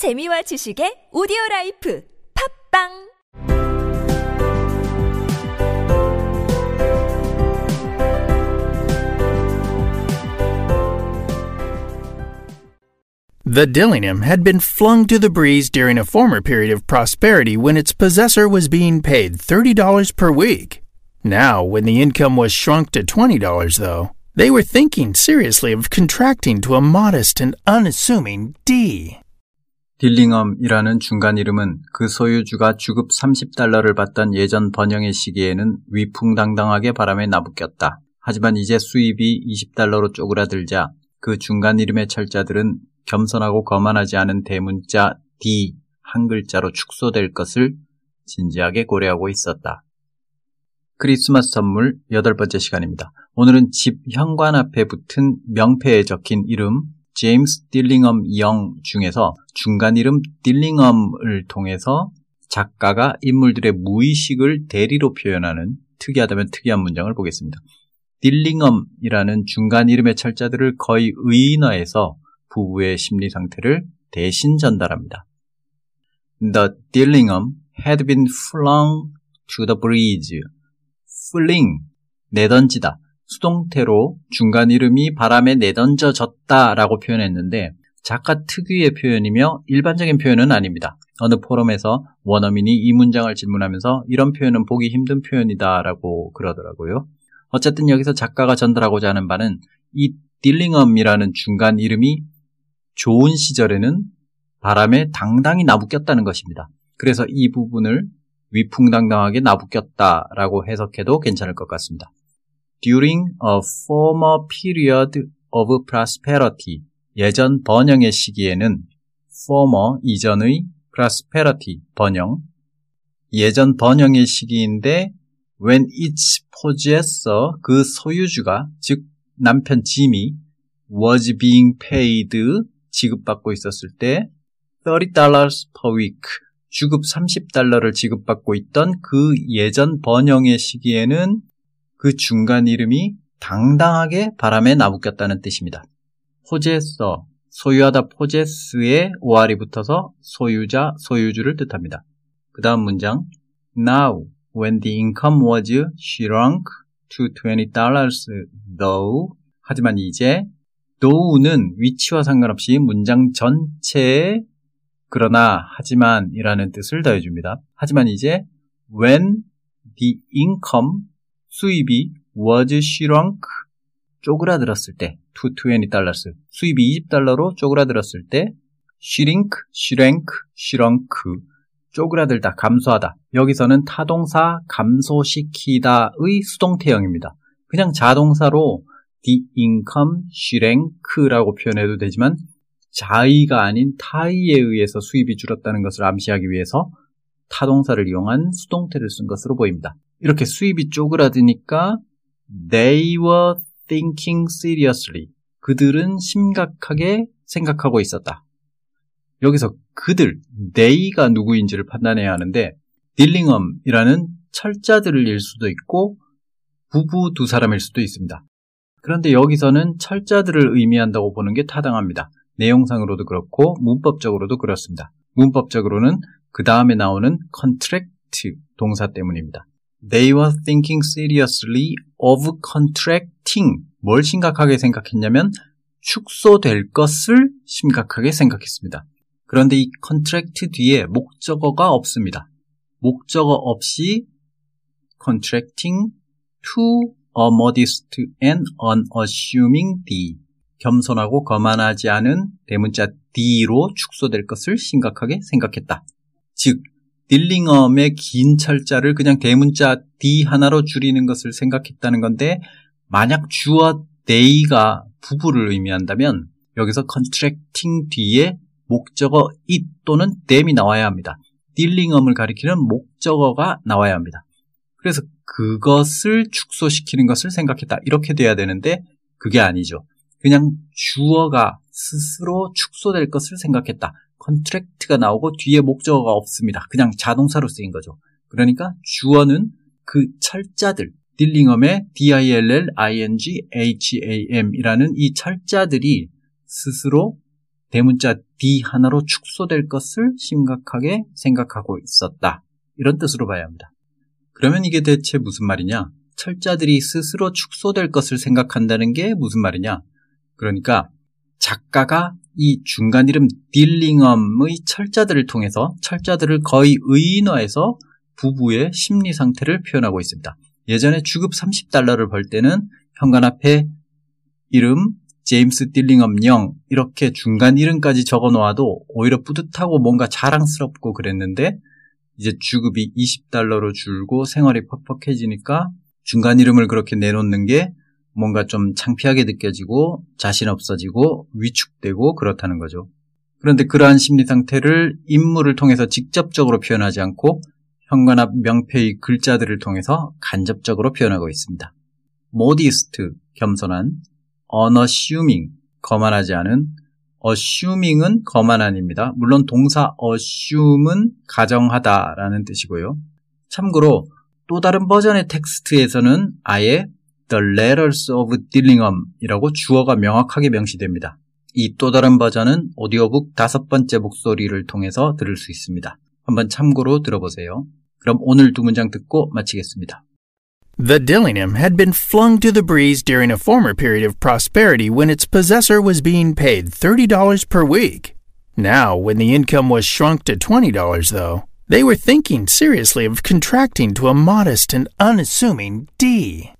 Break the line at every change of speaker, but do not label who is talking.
재미와 지식의 오디오 라이프 팝빵
The Dillingham had been flung to the breeze during a former period of prosperity when its possessor was being paid $30 per week. Now, when the income was shrunk to $20, though, they were thinking seriously of contracting to a modest and unassuming D.
딜링엄이라는 중간 이름은 그 소유주가 주급 30달러를 받던 예전 번영의 시기에는 위풍당당하게 바람에 나부꼈다. 하지만 이제 수입이 20달러로 쪼그라들자 그 중간 이름의 철자들은 겸손하고 거만하지 않은 대문자 D 한 글자로 축소될 것을 진지하게 고려하고 있었다. 크리스마스 선물 여덟 번째 시간입니다. 오늘은 집 현관 앞에 붙은 명패에 적힌 이름 제임스 딜링엄 영 중에서 중간 이름 딜링엄을 통해서 작가가 인물들의 무의식을 대리로 표현하는 특이하다면 특이한 문장을 보겠습니다. 딜링엄이라는 중간 이름의 철자들을 거의 의인화해서 부부의 심리 상태를 대신 전달합니다. The Dillingham had been flung to the breeze. fling, 내던지다. 수동태로 중간 이름이 바람에 내던져졌다 라고 표현했는데 작가 특유의 표현이며 일반적인 표현은 아닙니다. 어느 포럼에서 원어민이 이 문장을 질문하면서 이런 표현은 보기 힘든 표현이다 라고 그러더라고요. 어쨌든 여기서 작가가 전달하고자 하는 바는 이 딜링엄이라는 중간 이름이 좋은 시절에는 바람에 당당히 나부꼈다는 것입니다. 그래서 이 부분을 위풍당당하게 나부꼈다라고 해석해도 괜찮을 것 같습니다. During a former period of prosperity, 예전 번영의 시기에는 former, 이전의 prosperity, 번영, 예전 번영의 시기인데 when its possessor, 그 소유주가, 즉 남편 짐이 was being paid, 지급받고 있었을 때 $30 per week, 주급 30달러를 지급받고 있던 그 예전 번영의 시기에는 그 중간 이름이 당당하게 바람에 나부꼈다는 뜻입니다. 포제서, 소유하다 포제스에 오알이 붙어서 소유자, 소유주를 뜻합니다. 그 다음 문장 Now, when the income was shrunk to $20 though 하지만 이제 though는 위치와 상관없이 문장 전체에 그러나 하지만 이라는 뜻을 더해줍니다. 하지만 이제 when the income 수입이 was shrunk 쪼그라들었을 때 to 20달러스 수입이 20달러로 쪼그라들었을 때 shrink, shrank, shrunk 쪼그라들다, 감소하다. 여기서는 타동사 감소시키다의 수동태형입니다. 그냥 자동사로 the income shrank라고 표현해도 되지만 자의가 아닌 타의에 의해서 수입이 줄었다는 것을 암시하기 위해서 타동사를 이용한 수동태를 쓴 것으로 보입니다. 이렇게 수입이 쪼그라드니까 they were thinking seriously. 그들은 심각하게 생각하고 있었다. 여기서 그들, they가 누구인지를 판단해야 하는데 딜링엄이라는 철자들일 수도 있고 부부 두 사람일 수도 있습니다. 그런데 여기서는 철자들을 의미한다고 보는 게 타당합니다. 내용상으로도 그렇고 문법적으로도 그렇습니다. 문법적으로는 그 다음에 나오는 contract 동사 때문입니다. They were thinking seriously of contracting. 뭘 심각하게 생각했냐면 축소될 것을 심각하게 생각했습니다. 그런데 이 contract 뒤에 목적어가 없습니다. 목적어 없이 contracting to a modest and unassuming D. 겸손하고 거만하지 않은 대문자 D로 축소될 것을 심각하게 생각했다. 즉, 딜링엄의 긴 철자를 그냥 대문자 D 하나로 줄이는 것을 생각했다는 건데, 만약 주어 they가 부부를 의미한다면, 여기서 contracting 뒤에 목적어 it 또는 them이 나와야 합니다. 딜링엄을 가리키는 목적어가 나와야 합니다. 그래서 그것을 축소시키는 것을 생각했다. 이렇게 돼야 되는데, 그게 아니죠. 그냥 주어가 스스로 축소될 것을 생각했다. 컨트랙트가 나오고 뒤에 목적어가 없습니다. 그냥 자동사로 쓰인 거죠. 그러니까 주어는 그 철자들, 딜링엄의 D-I-L-L-I-N-G-H-A-M 이라는 이 철자들이 스스로 대문자 D 하나로 축소될 것을 심각하게 생각하고 있었다. 이런 뜻으로 봐야 합니다. 그러면 이게 대체 무슨 말이냐? 철자들이 스스로 축소될 것을 생각한다는 게 무슨 말이냐? 그러니까 작가가 이 중간 이름 딜링엄의 철자들을 통해서 철자들을 거의 의인화해서 부부의 심리 상태를 표현하고 있습니다. 예전에 주급 30달러를 벌 때는 현관 앞에 이름 제임스 딜링엄 영 이렇게 중간 이름까지 적어 놓아도 오히려 뿌듯하고 뭔가 자랑스럽고 그랬는데 이제 주급이 20달러로 줄고 생활이 퍽퍽해지니까 중간 이름을 그렇게 내놓는 게 뭔가 좀 창피하게 느껴지고 자신 없어지고 위축되고 그렇다는 거죠. 그런데 그러한 심리 상태를 인물을 통해서 직접적으로 표현하지 않고 현관 앞 명패의 글자들을 통해서 간접적으로 표현하고 있습니다. modest, 겸손한, unassuming, 거만하지 않은, assuming은 거만한입니다. 물론 동사 assume은 가정하다라는 뜻이고요. 참고로 또 다른 버전의 텍스트에서는 아예 The Letters of Dillingham 이라고 주어가 명확하게 명시됩니다. 이 또 다른 버전은 오디오북 다섯 번째 목소리를 통해서 들을 수 있습니다. 한번 참고로 들어보세요. 그럼 오늘 두 문장 듣고 마치겠습니다.
The Dillingham had been flung to the breeze during a former period of prosperity when its possessor was being paid $30 per week. Now, when the income was shrunk to $20, though, they were thinking seriously of contracting to a modest and unassuming D.